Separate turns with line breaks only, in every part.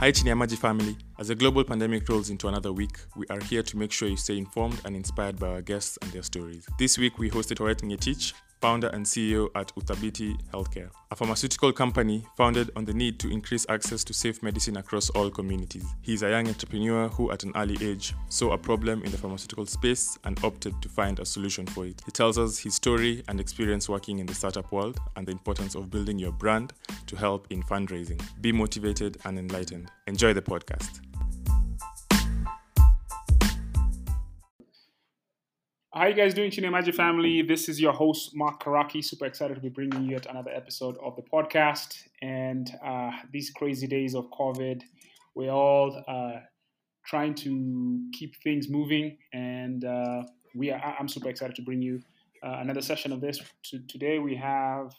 Hi, Chinyamaji family. As the global pandemic rolls into another week, we are here to make sure you stay informed and inspired by our guests and their stories. This week, we hosted Horet Ngetich, founder and CEO at Uthabiti Healthcare, a pharmaceutical company founded on the need to increase access to safe medicine across all communities. He is a young entrepreneur who, at an early age, saw a problem in the pharmaceutical space and opted to find a solution for it. He tells us his story and experience working in the startup world and the importance of building your brand to help in fundraising. Be motivated and enlightened. Enjoy the podcast.
How you guys doing, Magic family? This is your host, Mark Karaki. Super excited to be bringing you yet another episode of the podcast. And uh, these crazy days of COVID, we're all uh, trying to keep things moving. And uh, we are, I'm super excited to bring you uh, another session of this. today we have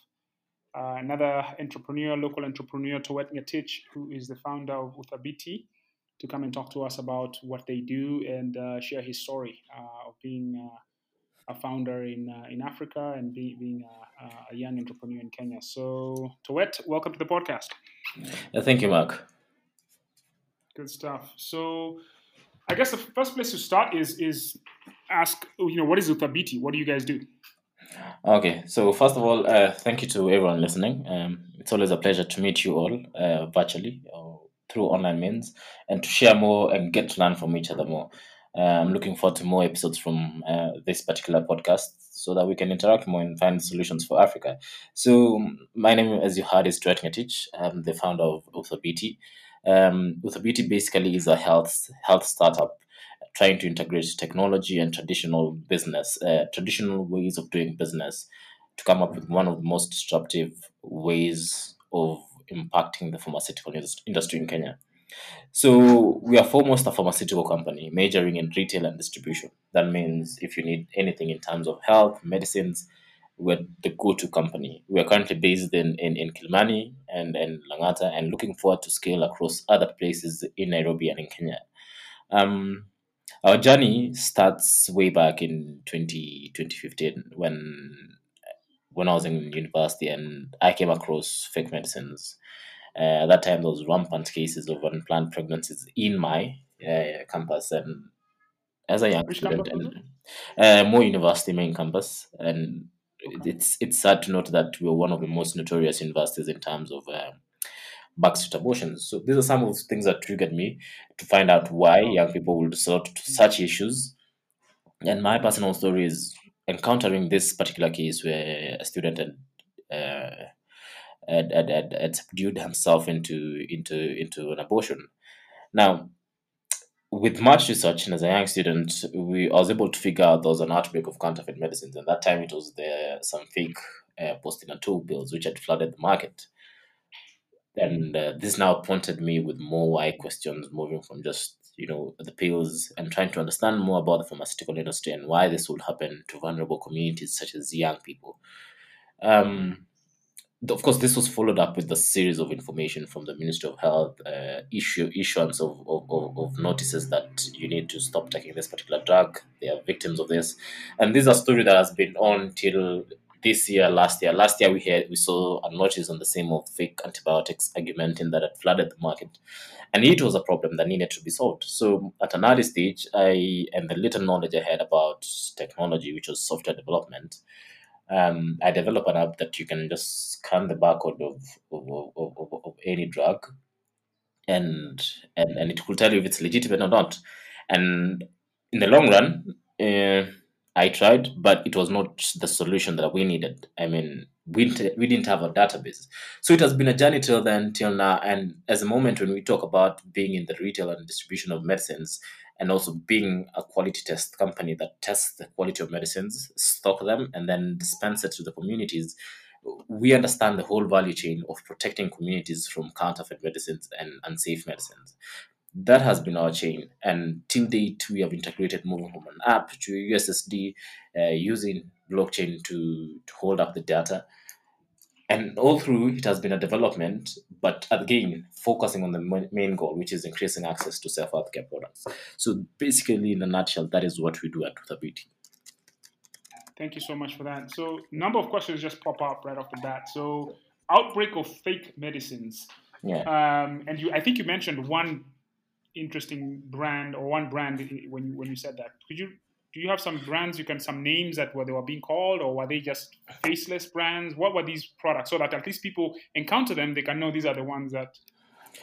uh, another entrepreneur, local entrepreneur, Towet Ngetich, who is the founder of Uthabiti to come and talk to us about what they do and uh, share his story uh, of being uh, a founder in uh, in Africa and be, being a, a, young entrepreneur in Kenya. So, Towet, welcome to the podcast.
Thank you, Mark.
Good stuff. So, I guess the first place to start is is ask you know what is Uthabiti? What do you guys do?
Okay, so first of all, uh, thank you to everyone listening. Um, it's always a pleasure to meet you all uh, virtually through online means and to share more and get to learn from each other more. Uh, I'm looking forward to more episodes from uh, this particular podcast so that we can interact more and find solutions for Africa. So, my name, as you heard, is Towet Ngetich. I'm the founder of Uthabiti. Um, Uthabiti basically is a health health startup trying to integrate technology and traditional business, uh, traditional ways of doing business to come up with one of the most disruptive ways of impacting the pharmaceutical industry in Kenya. So we are foremost a pharmaceutical company majoring in retail and distribution. That means if you need anything in terms of health, medicines, we're the go-to company. We are currently based in, in, in and, and Langata and looking forward to scale across other places in Nairobi and in Kenya. Um, our journey starts way back in 20, 2015 when when I was in university and I came across fake medicines. Uh, at that time, there was rampant cases of unplanned pregnancies in my uh, campus, and as a young
Which
student, and uh, Moi University main campus, and it's it's sad to note that we are one of the most notorious universities in terms of uh, backstreet abortions. So these are some of the things that triggered me to find out why young people would resort to such issues. And my personal story is encountering this particular case where a student had uh, had, had, had, subdued himself into into into an abortion. Now, with much research and as a young student, we I was able to figure out there was an outbreak of counterfeit medicines, and that time it was the some fake uh, Postinor bills which had flooded the market. And uh, this now prompted me with more why questions, moving from just you know the pills and trying to understand more about the pharmaceutical industry and why this would happen to vulnerable communities such as young people. Um, of course, this was followed up with a series of information from the Ministry of Health, uh, issue issuance of, of, of, of, notices that you need to stop taking this particular drug. They are victims of this, and this is a story that has been on till this year, last year. Last year, we had we saw a notice on the same of fake antibiotics augmentin that had flooded the market, and it was a problem that needed to be solved. So, at an early stage, I and the little knowledge I had about technology, which was software development um, I developed an app that you can just scan the barcode of of, of, of, of any drug and, and and it will tell you if it's legitimate or not. And in the long run, uh, I tried, but it was not the solution that we needed. I mean, we didn't, we didn't have a database. So it has been a journey till then, till now. And as a moment when we talk about being in the retail and distribution of medicines, and also being a quality test company that tests the quality of medicines, stock them, and then dispense it to the communities, we understand the whole value chain of protecting communities from counterfeit medicines and unsafe medicines. That has been our chain, and till date we have integrated moving from an app to USSD uh, using blockchain to, to hold up the data. And all through it has been a development but again focusing on the main goal which is increasing access to safe healthcare products. So basically in a nutshell that is what we do at Uthabiti.
thank you so much for that. So number of questions just pop up right off the bat. So outbreak of fake medicines.
Yeah.
Um, and you, I think you mentioned one interesting brand or one brand when you when you said that. Could you do you have some brands you can some names that were they were being called or were they just faceless brands? What were these products so that at least people encounter them they can know these are the ones that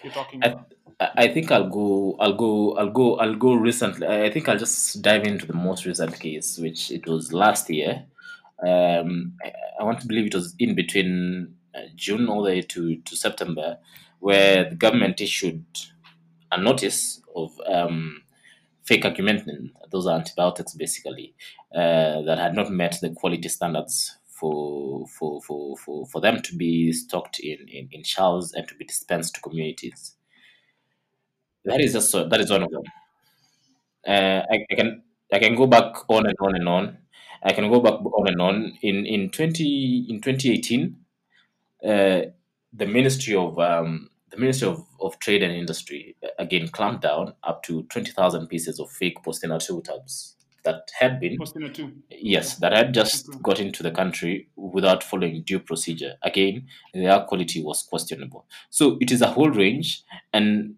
you're talking about.
I think I'll go. I'll go. I'll go. I'll go recently. I think I'll just dive into the most recent case, which it was last year. Um, I, I want to believe it was in between uh, June all the way to, to September, where the government issued a notice of um, fake augmentin. Those are antibiotics, basically, uh, that had not met the quality standards for for, for, for, for them to be stocked in, in, in shelves and to be dispensed to communities. That is so, that is one of them. Uh, I, I can I can go back on and on and on. I can go back on and on. In in twenty in twenty eighteen, uh, the Ministry of um, the Ministry of, of Trade and Industry again clamped down up to twenty thousand pieces of fake Postinor tabs that had been
Postinor two.
Yes, that had just
Okay.
got into the country without following due procedure. Again, their quality was questionable. So it is a whole range, and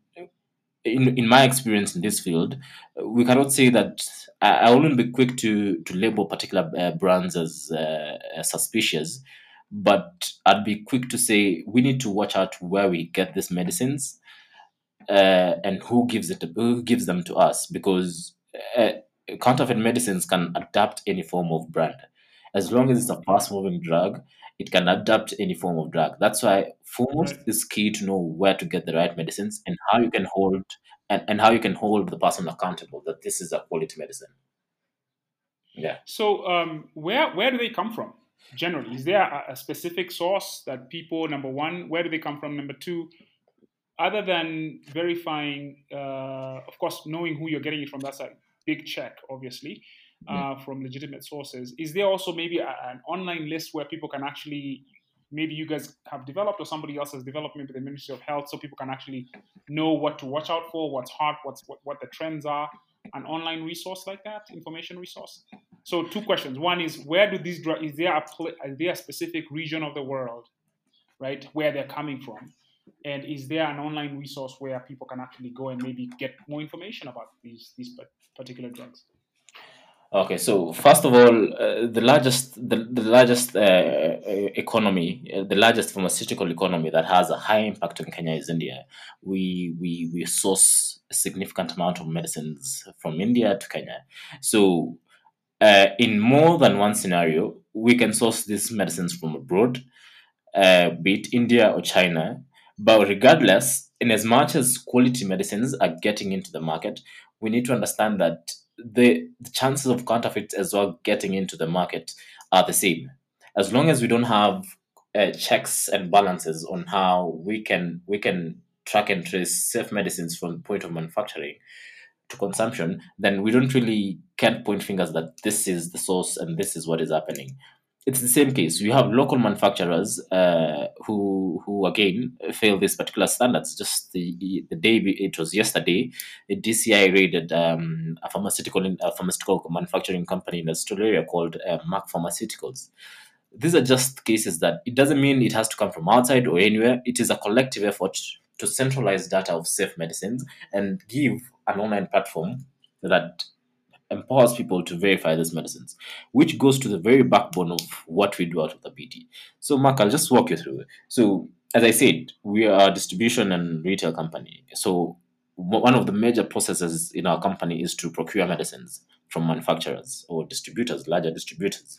in, in my experience in this field, we cannot say that I, I wouldn't be quick to to label particular uh, brands as uh, suspicious, but I'd be quick to say we need to watch out where we get these medicines uh, and who gives it who gives them to us because uh, counterfeit medicines can adapt any form of brand as long as it's a fast moving drug it can adapt any form of drug that's why foremost
Right.
is key to know where to get the right medicines and how you can hold and, and how you can hold the person accountable that this is a quality medicine yeah
So, um, where where do they come from? Generally, is there a, a specific source that people? Number one, where do they come from? Number two, other than verifying, uh, of course, knowing who you're getting it from, that's a big check, obviously, uh, from legitimate sources. Is there also maybe a, an online list where people can actually, maybe you guys have developed or somebody else has developed, maybe the Ministry of Health, so people can actually know what to watch out for, what's hot, what's what, what the trends are, an online resource like that, information resource. So two questions. One is where do these drugs? Is there a pl- is there a specific region of the world, right, where they're coming from, and is there an online resource where people can actually go and maybe get more information about these these particular drugs?
Okay, so first of all, uh, the largest the, the largest uh, uh, economy, uh, the largest pharmaceutical economy that has a high impact in Kenya is India. We we we source a significant amount of medicines from India to Kenya. So, uh, in more than one scenario, we can source these medicines from abroad, uh, be it India or China. But regardless, in as much as quality medicines are getting into the market, we need to understand that the, the chances of counterfeits as well getting into the market are the same. As long as we don't have uh, checks and balances on how we can we can track and trace safe medicines from point of manufacturing to consumption, then we don't really can't point fingers that this is the source and this is what is happening. It's the same case. You have local manufacturers uh, who who again fail these particular standards. Just the the day it was yesterday, the DCI raided um, a pharmaceutical a pharmaceutical manufacturing company in Australia called uh, Merck Pharmaceuticals. These are just cases that it doesn't mean it has to come from outside or anywhere. It is a collective effort to centralize data of safe medicines and give an online platform that empowers people to verify these medicines, which goes to the very backbone of what we do at Uthabiti. So, Mark, I'll just walk you through it. So, as I said, we are a distribution and retail company. So, one of the major processes in our company is to procure medicines from manufacturers or distributors, larger distributors.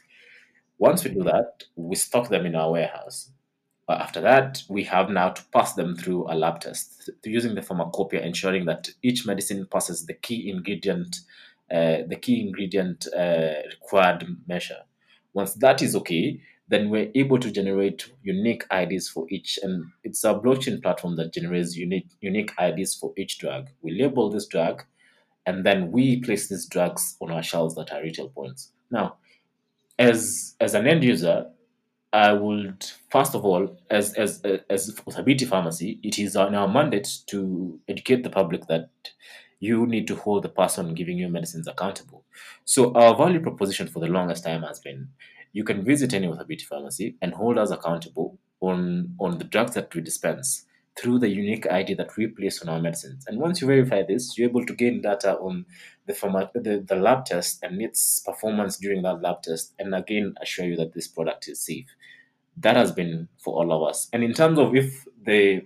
Once we do that, we stock them in our warehouse. But after that, we have now to pass them through a lab test using the pharmacopoeia, ensuring that each medicine passes the key ingredient, the key ingredient uh, required measure. Once that is okay, then we're able to generate unique IDs for each, and it's a blockchain platform that generates unique unique IDs for each drug. We label this drug, and then we place these drugs on our shelves that are retail points. Now, as as an end user, I would first of all, as as as for pharmacy, it is on our mandate to educate the public that you need to hold the person giving you medicines accountable. So our value proposition for the longest time has been you can visit any beauty pharmacy and hold us accountable on on the drugs that we dispense through the unique ID that we place on our medicines. And once you verify this, you're able to gain data on the format, the, the lab test and its performance during that lab test, and again assure you that this product is safe. That has been for all of us. And in terms of if the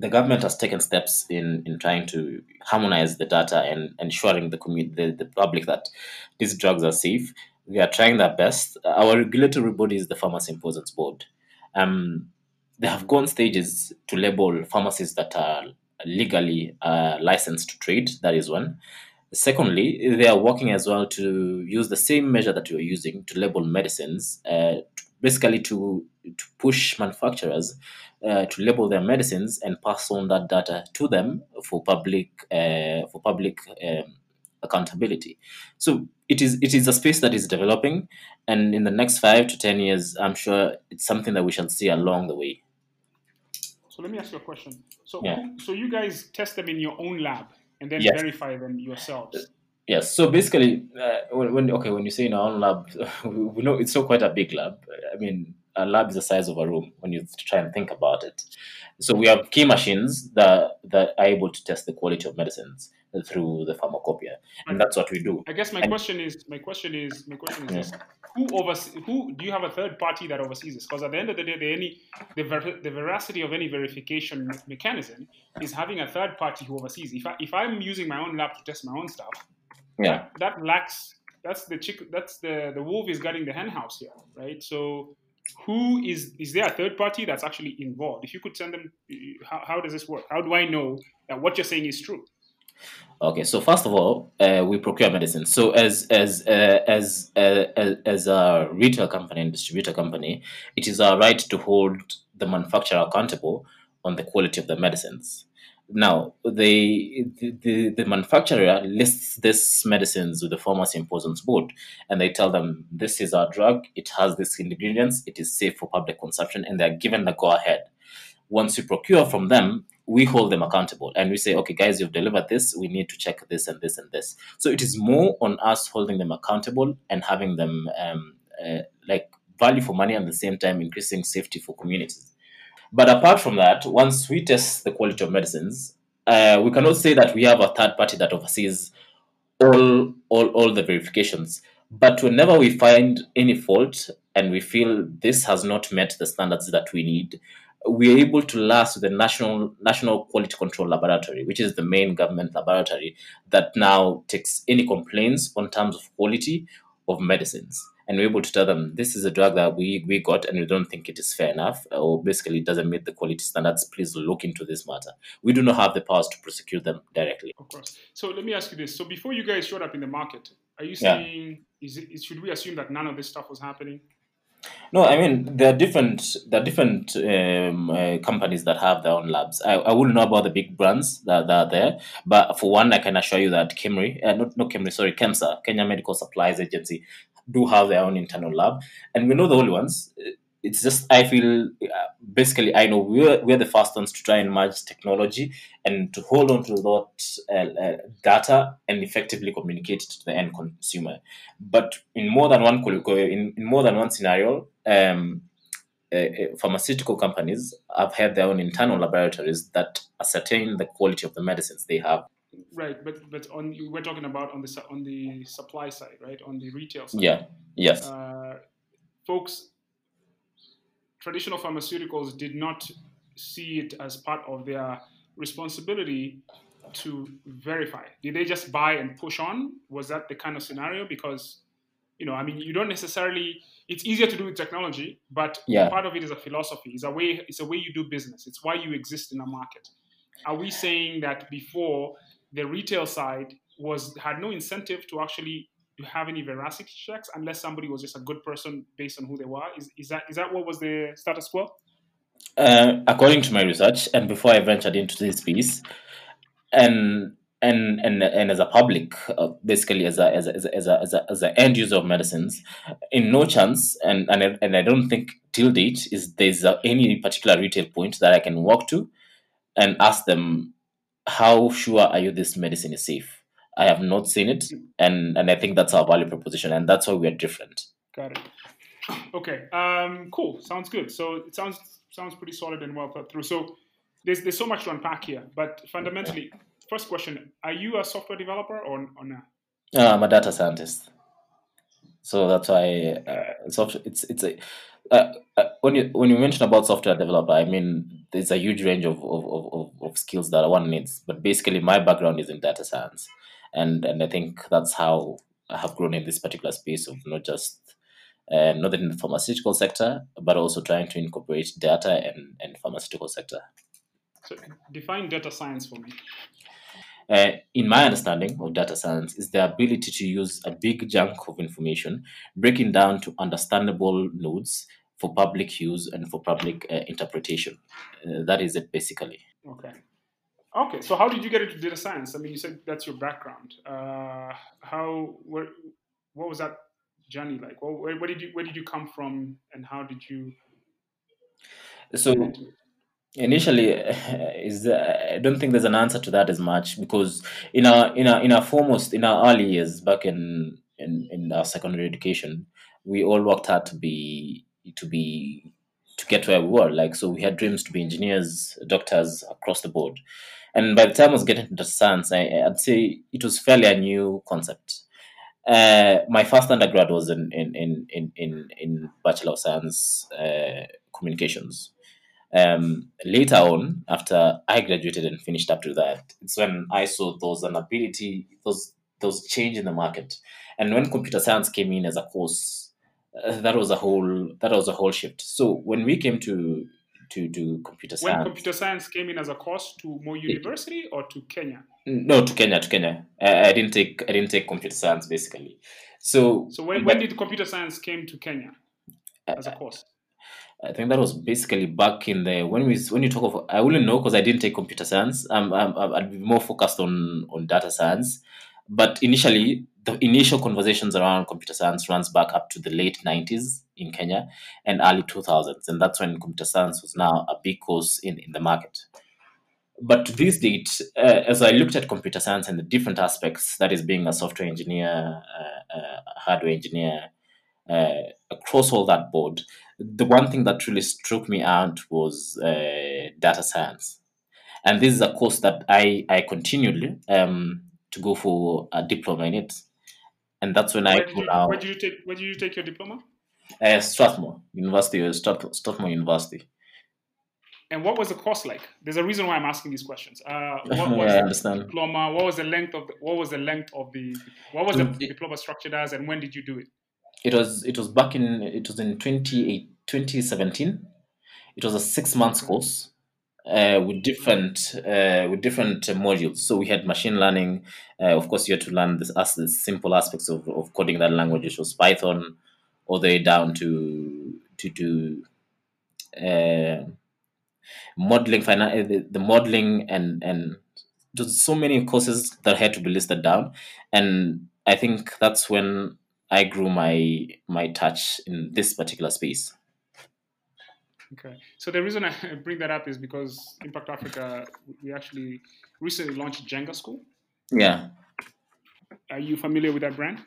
the government has taken steps in, in trying to harmonize the data and ensuring the, the, the public that these drugs are safe. We are trying their best. Our regulatory body is the Pharmacy and Poisons Board. Um, they have gone stages to label pharmacies that are legally uh, licensed to trade. That is one. Secondly, they are working as well to use the same measure that you're using to label medicines, uh, basically to, to push manufacturers uh, to label their medicines and pass on that data to them for public uh, for public um, accountability. So it is it is a space that is developing, and in the next five to ten years, I'm sure it's something that we shall see along the way.
So let me ask you a question. So
Yeah.
so you guys test them in your own lab and then
Yes.
verify them yourselves.
Yes. So basically, uh, when, when okay, when you say in our own lab, we we know it's not quite a big lab. I mean, a lab is the size of a room when you try and think about it. So we have key machines that that are able to test the quality of medicines through the pharmacopoeia, and that's what we do.
I guess my
And-
question is my question is my question is
Yeah.
this: Who oversees? Who do you have a third party that oversees this? Because at the end of the day, the any the, ver- the veracity of any verification me- mechanism is having a third party who oversees. If I if I'm using my own lab to test my own stuff,
Yeah.
that lacks. That's the chick. That's the the wolf is guarding the hen house here, right? So. Who is is there a third party that's actually involved? If you could send them, how, how does this work? How do I know that what you're saying is true?
Okay, so first of all, uh, we procure medicine. So as as uh, as uh, as as a retail company and distributor company, it is our right to hold the manufacturer accountable on the quality of the medicines. Now, the the, the, manufacturer lists these medicines with the Pharmacy and Poisons Board, and they tell them this is our drug. It has these ingredients. It is safe for public consumption, and they are given the go ahead once we procure from them, we hold them accountable and we say, okay, guys, you've delivered this. We need to check this and this and this. So it is more on us holding them accountable and having them um, uh, like value for money and at the same time increasing safety for communities. But apart from that, once we test the quality of medicines, uh, we cannot say that we have a third party that oversees all, all, all the verifications. But whenever we find any fault and we feel this has not met the standards that we need, we are able to last the national national quality control laboratory, which is the main government laboratory that now takes any complaints on terms of quality of medicines. And we're able to tell them this is a drug that we, we got and we don't think it is fair enough, or basically it doesn't meet the quality standards. Please look into this matter. We do not have the powers to prosecute them directly.
Of course. So let me ask you this: So before you guys showed up in the market, are you
Yeah.
saying is it should we assume that none of this stuff was happening?
No, I mean there are different there are different um, uh, companies that have their own labs. I, I wouldn't know about the big brands that, that are there, but for one, I can assure you that Kemri, uh, not not Kemri, sorry, KEMSA, Kenya Medical Supplies Agency, do have their own internal lab, and we know the only ones. It's just I feel uh, basically I know we're we're the first ones to try and merge technology and to hold on to that uh, uh, data and effectively communicate it to the end consumer. But in more than one in, in more than one scenario um, uh, uh, pharmaceutical companies have had their own internal laboratories that ascertain the quality of the medicines they have
Right, but but on we're talking about on the on the supply side, right? On the retail side.
yeah yes
Uh, folks, traditional pharmaceuticals did not see it as part of their responsibility to verify. Did they just buy and push on? Was that the kind of scenario? Because, you know, I mean, you don't necessarily. It's easier to do with technology, but
Yeah.
part of it is a philosophy. It's a way. It's a way you do business. It's why you exist in a market. Are we saying that before the retail side was had no incentive to actually have any veracity checks unless somebody was just a good person based on who they were? Is, is that is that what was the status quo?
Uh, according to my research, and before I ventured into this piece, and and and and as a public, uh, basically as a as a, as a, as a, as a, end user of medicines, in no chance, and and and I don't think till date is there's any particular retail point that I can walk to and ask them, how sure are you this medicine is safe? I have not seen it, and and I think that's our value proposition, and that's why we are different.
Got it. Okay. Um, cool. Sounds good. So it sounds sounds pretty solid and well thought through. So there's there's so much to unpack here, but fundamentally, first question: Are you a software developer or or not?
Uh, I'm a data scientist, so that's why uh, software. It's it's a uh, uh, when you when you mention about software developer, I mean there's a huge range of of, of, of skills that one needs. But basically, my background is in data science, and and I think that's how I have grown in this particular space of not just uh, not in the pharmaceutical sector, but also trying to incorporate data and and pharmaceutical sector.
So define data science for me.
Uh, in my understanding of data science is the ability to use a big chunk of information breaking down to understandable nodes for public use and for public uh, interpretation. Uh, that is it basically.
Okay. Okay so how did you get into data science? I mean you said that's your background. Uh, how where, what was that journey like? Where, where did you where did you come from and how did you
so initially is i don't think there's an answer to that as much because in our in our in our foremost in our early years back in in, in our secondary education we all worked hard to be to be to get where we were. Like so we had dreams to be engineers doctors across the board. And by the time i was getting into science I, i'd say it was fairly a new concept. Uh, my first undergrad was in in in in in, in bachelor of science uh, communications um, later on, after I graduated and finished up to that, it's when I saw those an ability, those those change in the market, and when computer science came in as a course, uh, that was a whole that was a whole shift. So when we came to to do computer science,
when computer science came in as a course to Moi University or to Kenya?
No, to Kenya, to Kenya. I, I didn't take I didn't take computer science basically. So
so when, when did computer science came to Kenya as a course?
I think that was basically back in the when we when you talk of I wouldn't know because I didn't take computer science. Um, I'm, I'd be more focused on on data science. But initially, the initial conversations around computer science runs back up to the late 90s in Kenya and early 2000s, and that's when computer science was now a big course in in the market. But to this date, uh, as I looked at computer science and the different aspects, that is being a software engineer, uh, uh, hardware engineer, uh, across all that board, the one thing that really struck me out was uh, data science. And this is a course that I, I continued um, to go for a diploma in it. And that's when
where
I
you,
now.
Where did you take Where did you take your diploma?
Uh, Strathmore University, uh, Strath- Strathmore University.
And what was the course like? There's a reason why I'm asking these questions. Uh, what
Yeah,
was
I
the diploma? What was the length of the, What was the length of the What was the
Mm, it-
diploma structured as, and when did you do it?
It was it was back in it was in 28, 2017. It was a six months course uh, with different uh, with different uh, modules. So we had machine learning. Uh, of course, you had to learn this as the simple aspects of, of coding that language, which was Python, all the way down to to to uh, modeling, finan- uh, the, the modeling, and and there's so many courses that had to be listed down, and I think that's when I grew my my touch in this particular space.
Okay. So the reason I bring that up is because Impact Africa, we actually recently launched Jenga School.
Yeah,
Are you familiar with that brand?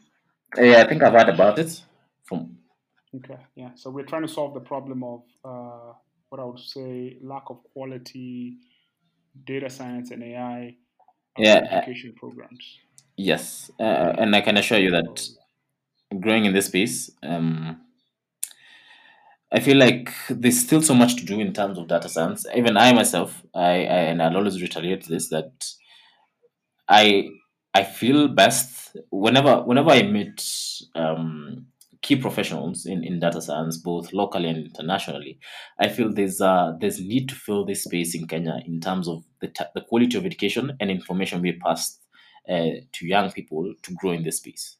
yeah, I think I've heard about it. From
Okay. Yeah. So we're trying to solve the problem of uh, what I would say lack of quality data science and AI
Yeah,
education programs.
yes, uh, and I can assure you that growing in this space, um, I feel like there's still so much to do in terms of data science. Even I myself, I, I and I'll always retaliate this that I I feel best whenever whenever I meet um, key professionals in, in data science, both locally and internationally. I feel there's uh, there's need to fill this space in Kenya in terms of the ta- the quality of education and information we passed uh, to young people to grow in this space.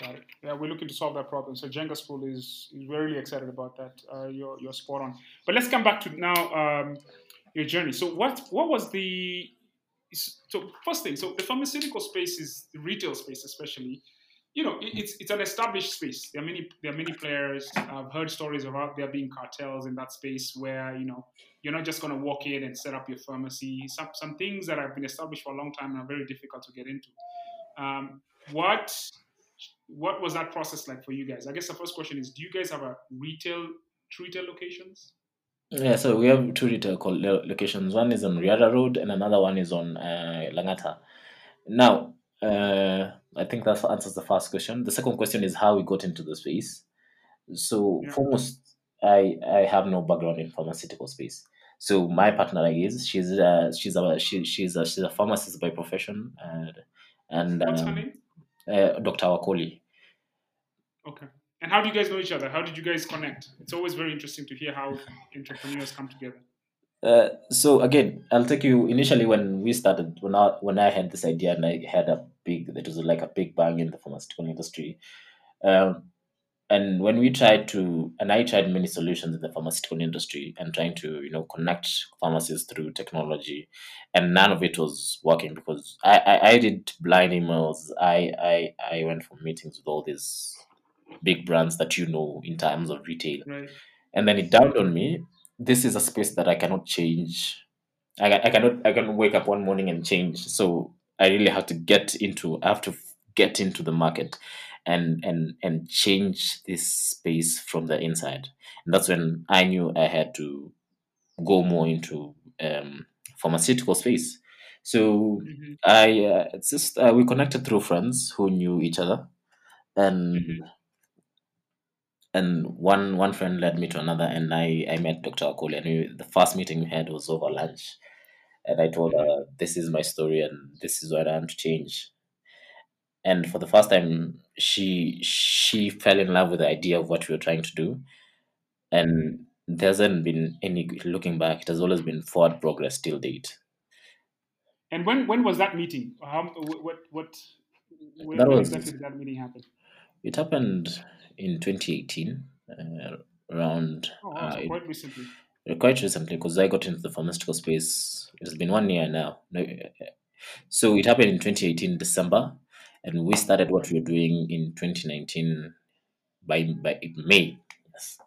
Yeah, we're looking to solve that problem. So Jenga School is, is we're really excited about that. Uh, you're you're spot on. But let's come back to now um, your journey. So what what was the so first thing? So the pharmaceutical space is the retail space, especially. You know, it, it's it's an established space. There are many there are many players. I've heard stories about there being cartels in that space where you know you're not just going to walk in and set up your pharmacy. Some some things that have been established for a long time and are very difficult to get into. Um, what what was that process like for you guys? I guess the first question is: Do you guys have a retail two retail locations?
Yeah, so we have two retail locations. One is on Riara Road, and another one is on uh, Langata. Now, uh, I think that answers the first question. The second question is how we got into the space. So, yeah. foremost, I I have no background in pharmaceutical space. So my partner is she's uh, she's a she, she's a she's a pharmacist by profession and and
what's um, her name?
Uh, Dr. Wakoli.
Okay. And how do you guys know each other? How did you guys connect? It's always very interesting to hear how entrepreneurs come together.
Uh, so again, I'll take you initially when we started when I when I had this idea and I had a big it was like a big bang in the pharmaceutical industry. Um, and when we tried to and i tried many solutions in the pharmaceutical industry and trying to you know connect pharmacies through technology and none of it was working because i i, I did blind emails. I i i went for meetings with all these big brands that you know in terms of retail.
Right.
and then it dawned on me this is a space that i cannot change. I, I cannot i can wake up one morning and change. So i really have to get into i have to get into the market and and and change this space from the inside. And that's when I knew I had to go more into um, pharmaceutical space. So mm-hmm. I uh, it's just uh, we connected through friends who knew each other, and mm-hmm. and one one friend led me to another, and I I met Dr. Wakoli, and we, the first meeting we had was over lunch, and I told her this is my story and this is what I want to change, and for the first time she she fell in love with the idea of what we were trying to do. And there hasn't been any looking back. It has always been forward progress till date.
And when when was that meeting? How, what what when, that was, exactly did that meeting happen?
It happened in 2018 uh, around
oh, uh, quite recently.
quite recently because i got into the pharmaceutical space it has been one year now. So it happened in 2018 december and we started what we were doing in 2019 by by May. Yes.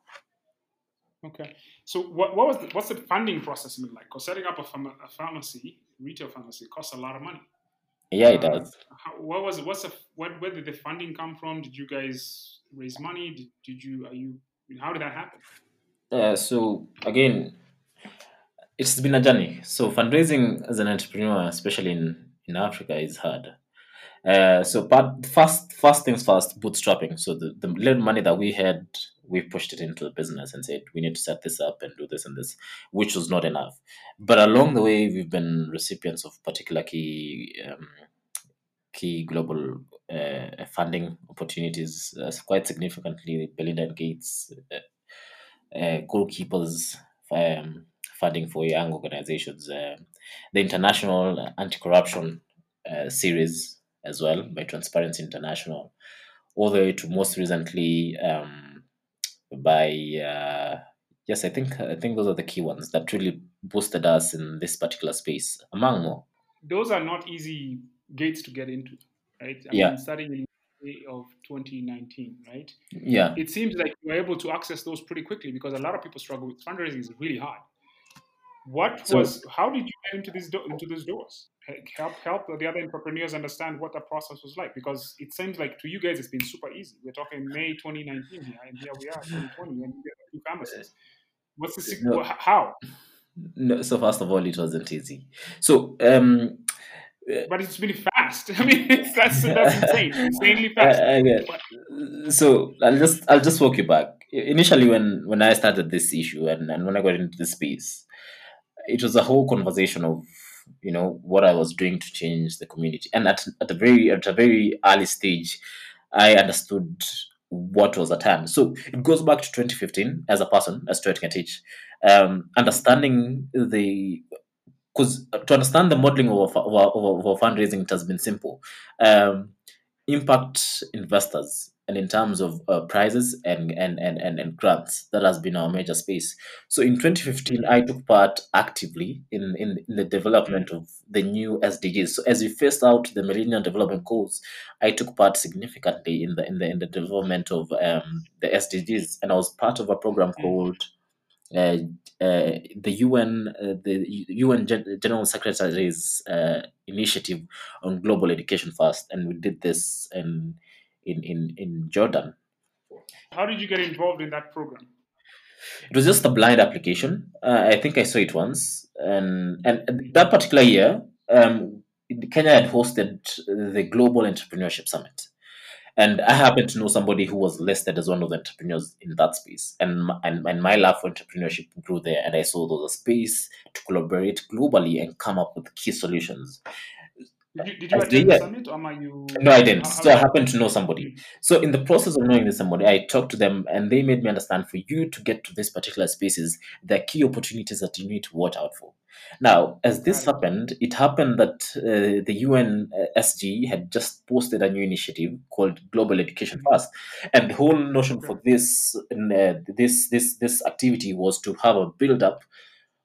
Okay. So what, what was the, what's the funding process like? Because setting up a, pharma, a, pharmacy, retail pharmacy, costs a lot of money.
Yeah, it uh, does.
How, what was it? What's the what? Where did the funding come from? Did you guys raise money? Did, did you are you? How did that happen?
Uh, so again, it's been a journey. So fundraising as an entrepreneur, especially in in Africa, is hard. Uh, so, but first, first things first, bootstrapping. So the, the little money that we had, we pushed it into the business and said we need to set this up and do this and this, which was not enough. But along the way, we've been recipients of particular key um, key global uh, funding opportunities uh, quite significantly. Belinda and Gates, uh, uh, goalkeepers. Um, funding for young organizations, uh, the International Anti Corruption uh, series as well by Transparency International, all the way to most recently um, by uh, yes, I think I think those are the key ones that really boosted us in this particular space, among more.
Those are not easy gates to get into, right? I
yeah.
Mean, starting in May of 2019, right?
Yeah.
It seems like you're able to access those pretty quickly because a lot of people struggle with fundraising is really hard. What so, was? How did you get into these do- into these doors? Help help the other entrepreneurs understand what the process was like because it seems like to you guys it's been super easy. We're talking May 2019 here, and here we are 2020, and you get two pharmacies. What's the no, how?
No, so first of all, it wasn't easy. So um, uh,
but it's really fast. I mean, that's that's insane, insanely uh, fast. Uh, I,
I so I'll just I'll just walk you back. Initially, when when I started this issue and, and when I got into the space, it was a whole conversation of you know what I was doing to change the community. And at at a very at a very early stage, I understood what was at hand. So it goes back to 2015 as a person, as Towet Ngetich, um, understanding the because to understand the modeling of, of, of, of, fundraising, it has been simple. Um, impact investors and in terms of uh, prizes and, and, and, and, and grants, that has been our major space. So in 2015, I took part actively in, in, in the development of the new SDGs. So as we phased out the Millennium Development Goals, I took part significantly in the in the in the development of um, the SDGs, and I was part of a program mm. called uh, uh, the UN, uh, the UN Gen- General Secretary's uh, initiative on global education first, and we did this in in, in, in Jordan.
How did you get involved in that program?
It was just a blind application. Uh, I think I saw it once, and and that particular year, um, Kenya had hosted the Global Entrepreneurship Summit, and I happened to know somebody who was listed as one of the entrepreneurs in that space, and and, and my love for entrepreneurship grew there, and I saw there was a space to collaborate globally and come up with key solutions.
Did you, did you attend the summit or am you?
No, I didn't. So I happened to know somebody. So in the process of knowing this somebody, I talked to them and they made me understand for you to get to this particular spaces, there are key opportunities that you need to watch out for. Now, as this happened, it happened that uh, the UN uh, SG had just posted a new initiative called Global Education First, and the whole notion for this uh, this this this activity was to have a build up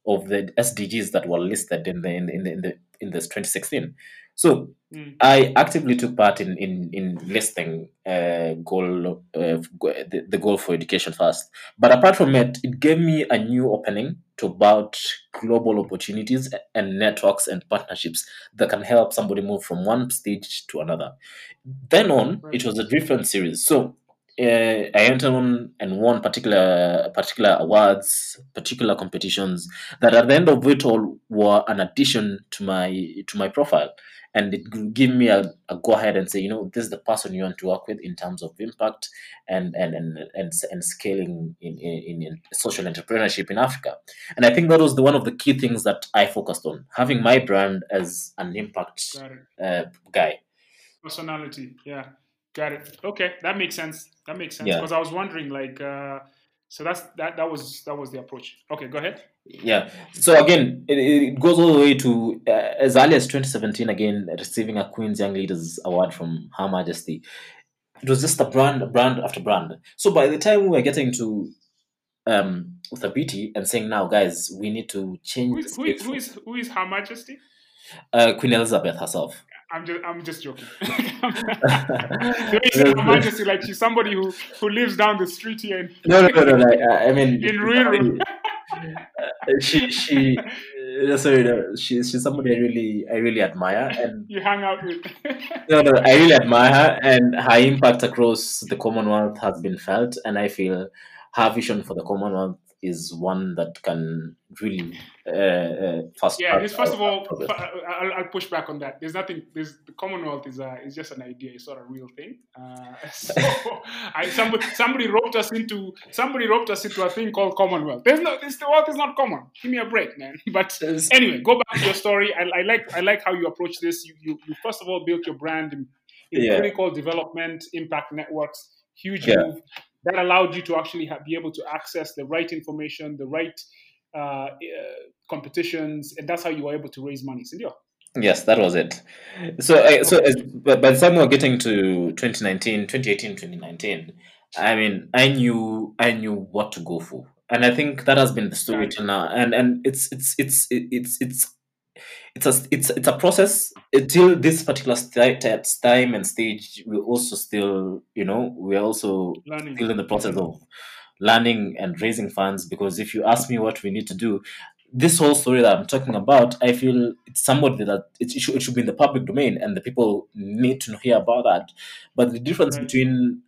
of the SDGs that were listed in the in the in the in, the, in this 2016. So mm. I actively took part in in, in listing uh, goal uh, the, the goal for education first. But apart from it, it gave me a new opening to about global opportunities and networks and partnerships that can help somebody move from one stage to another. Then on, right. it was a different series. So uh, I entered on and won particular particular awards, particular competitions that at the end of it all were an addition to my to my profile and it give me a, a go ahead and say, you know, this is the person you want to work with in terms of impact and and and and, and scaling in, in, in social entrepreneurship in Africa. And I think that was the one of the key things that I focused on, having my brand as an impact uh, guy.
Personality, yeah, got it. Okay, that makes sense. That makes sense because yeah. I was wondering, like. Uh, so that's that that was that was the approach. Okay go ahead.
Yeah. So again it, it goes all the way to uh, as early as 2017 again receiving a queen's young leaders award from her majesty. It was just a brand brand after brand. So by the time we were getting to um Uthabiti and saying now guys we need to change
who is, who is, who is, who is her majesty?
Uh, queen elizabeth herself
I'm just I'm just joking. Her Majesty, like she's somebody who who lives down the street here. In,
no, no, no, no. Like, uh, I mean,
in real.
Uh, she she uh, sorry no, she's she's somebody I really I really admire and
you hang out with.
no, no, I really admire her and her impact across the Commonwealth has been felt, and I feel her vision for the Commonwealth is one that can really uh, uh,
fast. Yeah, this, first of all, I'll, I'll, push back on that. There's nothing. There's the Commonwealth is a is just an idea. It's not a real thing. Uh, so I, somebody somebody roped us into somebody roped us into a thing called Commonwealth. There's no this the world is not common. Give me a break, man. But anyway, go back to your story. I, I like I like how you approach this. You, you you first of all built your brand in, in yeah. critical development impact networks. Huge yeah. move that allowed you to actually have, be able to access the right information, the right uh, uh, competitions, and that's how you were able to raise money. Sindio?
Yes, that was it. So, uh, so as, by the time we were getting to 2019, 2018, 2019, I mean, I knew I knew what to go for, and I think that has been the story till now. And and it's it's it's it's it's it's a it's it's a process until this particular st- time and stage we also still you know we're also learning. still in the process of learning and raising funds because if you ask me what we need to do this whole story that i'm talking about i feel it's somebody that it should, it should be in the public domain and the people need to hear about that but the difference right. between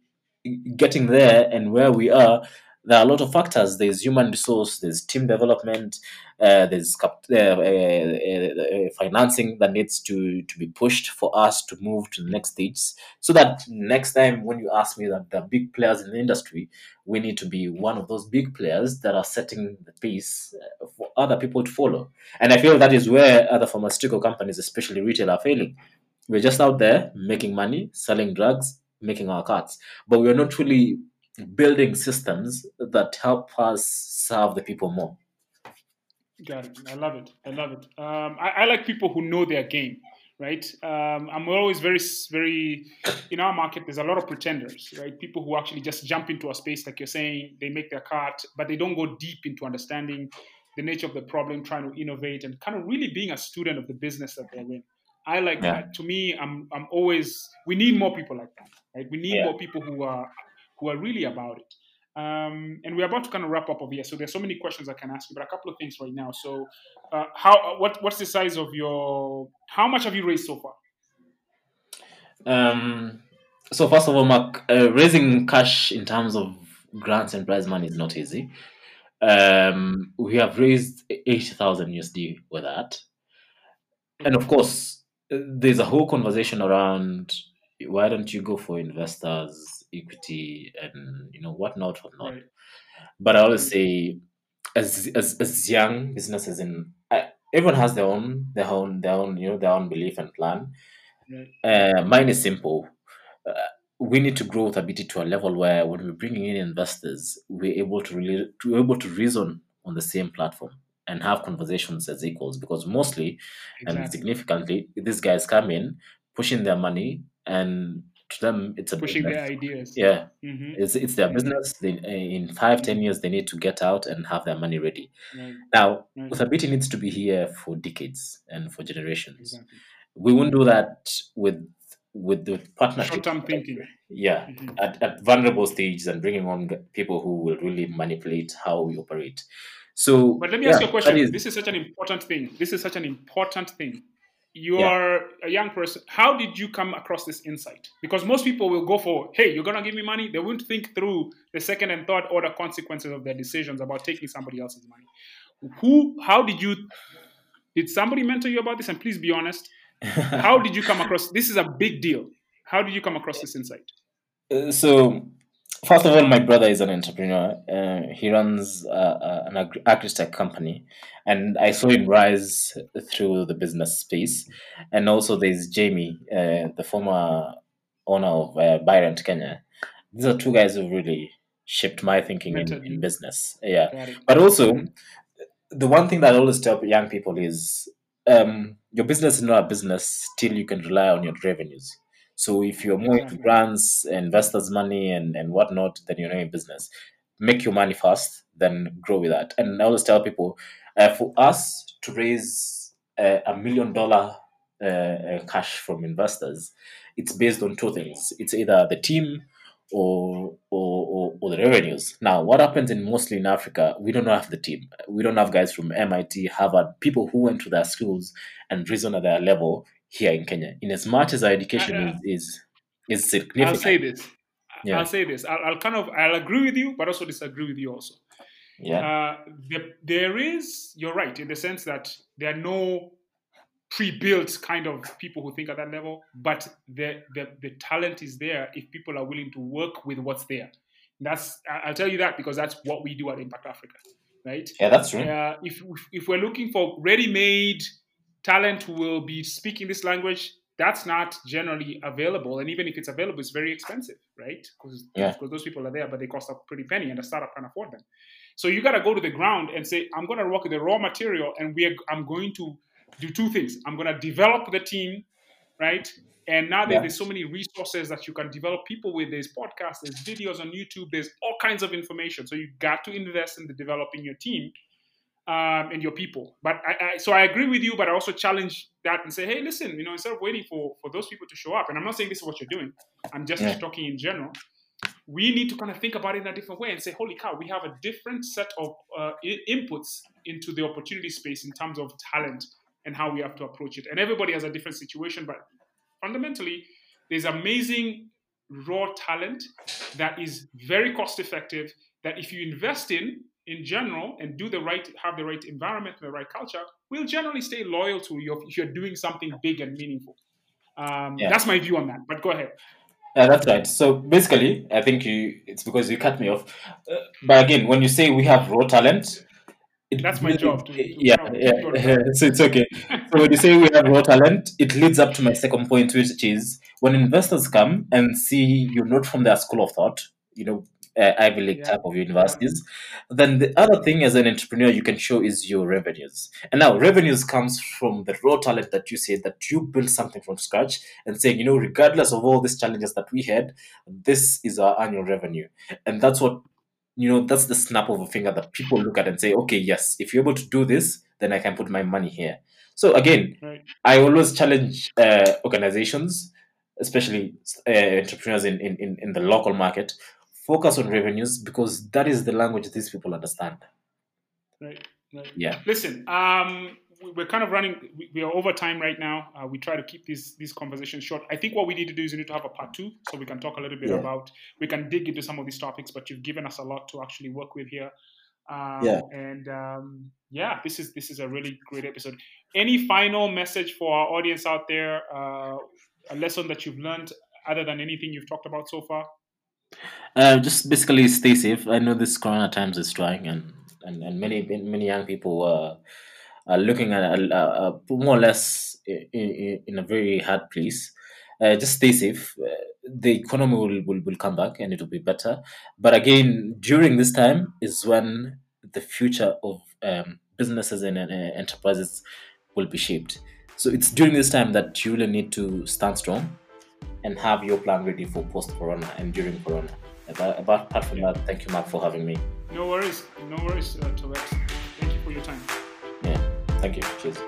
getting there and where we are there are a lot of factors. There's human resource, there's team development, uh, there's uh, uh, uh, financing that needs to, to be pushed for us to move to the next stage. So that next time when you ask me that the big players in the industry, we need to be one of those big players that are setting the pace uh, for other people to follow. And I feel that is where other pharmaceutical companies, especially retail, are failing. We're just out there making money, selling drugs, making our cards, but we're not really building systems that help us serve the people more.
Got it. I love it. I love it. Um, I, I, like people who know their game, right? Um, I'm always very, very, in our market, there's a lot of pretenders, right? People who actually just jump into a space, like you're saying, they make their cart, but they don't go deep into understanding the nature of the problem, trying to innovate, and kind of really being a student of the business that they're in. I like yeah. that. To me, I'm, I'm always, we need more people like that, right? We need yeah. more people who are who are really about it. Um, and we're about to kind of wrap up over here. So there's so many questions I can ask you, but a couple of things right now. So, uh, how what what's the size of your? How much have you raised so far?
Um, so first of all, Mark, uh, raising cash in terms of grants and prize money is not easy. Um, we have raised 80,000 USD with that. And of course, there's a whole conversation around why don't you go for investors, equity, and you know whatnot, whatnot.
Right.
But I always say, as as, as young businesses, in uh, everyone has their own their own their own you know their own belief and plan.
Right.
Uh, mine is simple. Uh, we need to grow Uthabiti to a level where when we're bringing in investors, we're able to really to be able to reason on the same platform and have conversations as equals. Because mostly and significantly, these guys come in pushing their money, and to them it's a
Pushing
business.
their ideas.
Yeah,
hmm
it's it's their business. They, in five ten years, they need to get out and have their money ready.
Right.
Now,
Right.
Uthabiti needs to be here for decades and for generations.
Exactly.
We won't do that with with the partnership.
Short-term thinking.
Yeah,
Mhm.
at, at vulnerable stages and bringing on people who will really manipulate how we operate. So,
But let me
yeah,
ask you a question.
is-
This is such an important thing. This is such an important thing. You
Yeah.
are a young person. How did you come across this insight? Because most people will go for, hey, you're gonna give me money. They won't think through the second and third order consequences of their decisions about taking somebody else's money. Who? How did you? Did somebody mentor you about this? And please be honest. How did you come across? This is a big deal. How did you come across this insight?
Uh, so first of all my brother is an entrepreneur. Uh, he runs uh, uh, an agri- agri-tech company and i saw him rise through the business space. And also there's jamie uh, the former owner of uh, Byrant kenya. These are two guys who really shaped my thinking in, in business. Yeah. But also the one thing that I always tell young people is um, your business is not a business till you can rely on your revenues. So if you're more into
Exactly.
grants, investors' money, and and whatnot, then you're in business. Make your money first, then grow with that. And I always tell people, uh, for us to raise uh, a million dollar uh, uh, cash from investors, it's based on two things. It's either the team or, or, or, or the revenues. Now, what happens in mostly in Africa, we don't have the team. We don't have guys from MIT, Harvard, people who went to their schools and reason at their level here in Kenya. In as much as our education
Uh,
is, is, is
I'll
significant.
say this.
Yeah.
I'll say this. I'll, I'll kind of I'll agree with you, but also disagree with you also.
yeah.
Uh, there, there is, you're right, in the sense that there are no pre-built kind of people who think at that level, but the, the, the talent is there if people are willing to work with what's there. That's I'll tell you that because that's what we do at Impact Africa, right?
yeah, that's true.
Uh, if if we're looking for ready-made talent who will be speaking this language, that's not generally available. And even if it's available, it's very expensive, right? Because
Yeah.
those people are there, but they cost a pretty penny, and a startup can't afford them. So you got to go to the ground and say, I'm going to work with the raw material, and we are, I'm going to do two things. I'm going to develop the team, right? And now
Yeah.
there's so many resources that you can develop people with. There's podcasts, there's videos on YouTube, there's all kinds of information. So you got to invest in the developing your team um, and your people. But I, I, so I agree with you, but I also challenge that and say, hey, listen, you know, instead of waiting for for those people to show up, and I'm not saying this is what you're doing. I'm just
Yeah.
talking in general. We need to kind of think about it in a different way and say, holy cow, we have a different set of uh, I- inputs into the opportunity space in terms of talent and how we have to approach it. And everybody has a different situation, but fundamentally, there's amazing raw talent that is very cost effective. That if you invest in in general and do the right, have the right environment, the right culture, will generally stay loyal to you if you're doing something big and meaningful. Um,
Yeah.
That's my view on that. But go ahead.
Yeah, that's right. So basically, I think you it's because you cut me off. Uh, but again, when you say we have raw talent, it
That's my job to- to
yeah, yeah.
keep you on track.
so it's okay. So when you say we have raw talent, it leads up to my second point, which is when investors come and see you're not from their school of thought, you know, uh, Ivy League
Yeah.
type of universities, then the other thing as an entrepreneur you can show is your revenues. And now revenues comes from the raw talent that you say that you build something from scratch and saying, you know, regardless of all these challenges that we had, this is our annual revenue. And that's what you know, that's the snap of a finger that people look at and say, okay, yes, if you're able to do this, then I can put my money here. So again,
Right.
I always challenge uh, organizations, especially uh, entrepreneurs in, in, in, in the local market, focus on revenues because that is the language these people understand.
Right. Right.
Yeah.
Listen, um, we- we're kind of running. we- We are over time right now. Uh, we try to keep these these conversations short. I think what we need to do is we need to have a part two, so we can talk a little bit
Yeah.
about. We can dig into some of these topics, but you've given us a lot to actually work with here. Um,
Yeah.
And um, yeah, this is this is a really great episode. Any final message for our audience out there? Uh, a lesson that you've learned other than anything you've talked about so far?
Uh, just basically stay safe. I know this Corona times is trying, and and, and many many young people uh, are looking at a more or less in, in, in a very hard place. Uh, just stay safe. Uh, the economy will, will, will come back and it will be better. But again, during this time is when the future of um, businesses and uh, enterprises will be shaped. So it's during this time that you really need to stand strong and have your plan ready for post Corona and during Corona. About, about apart from that, thank you, Mark, for having me.
No worries. No worries, uh, Towet. Thank you for your time.
Yeah, thank you. Cheers.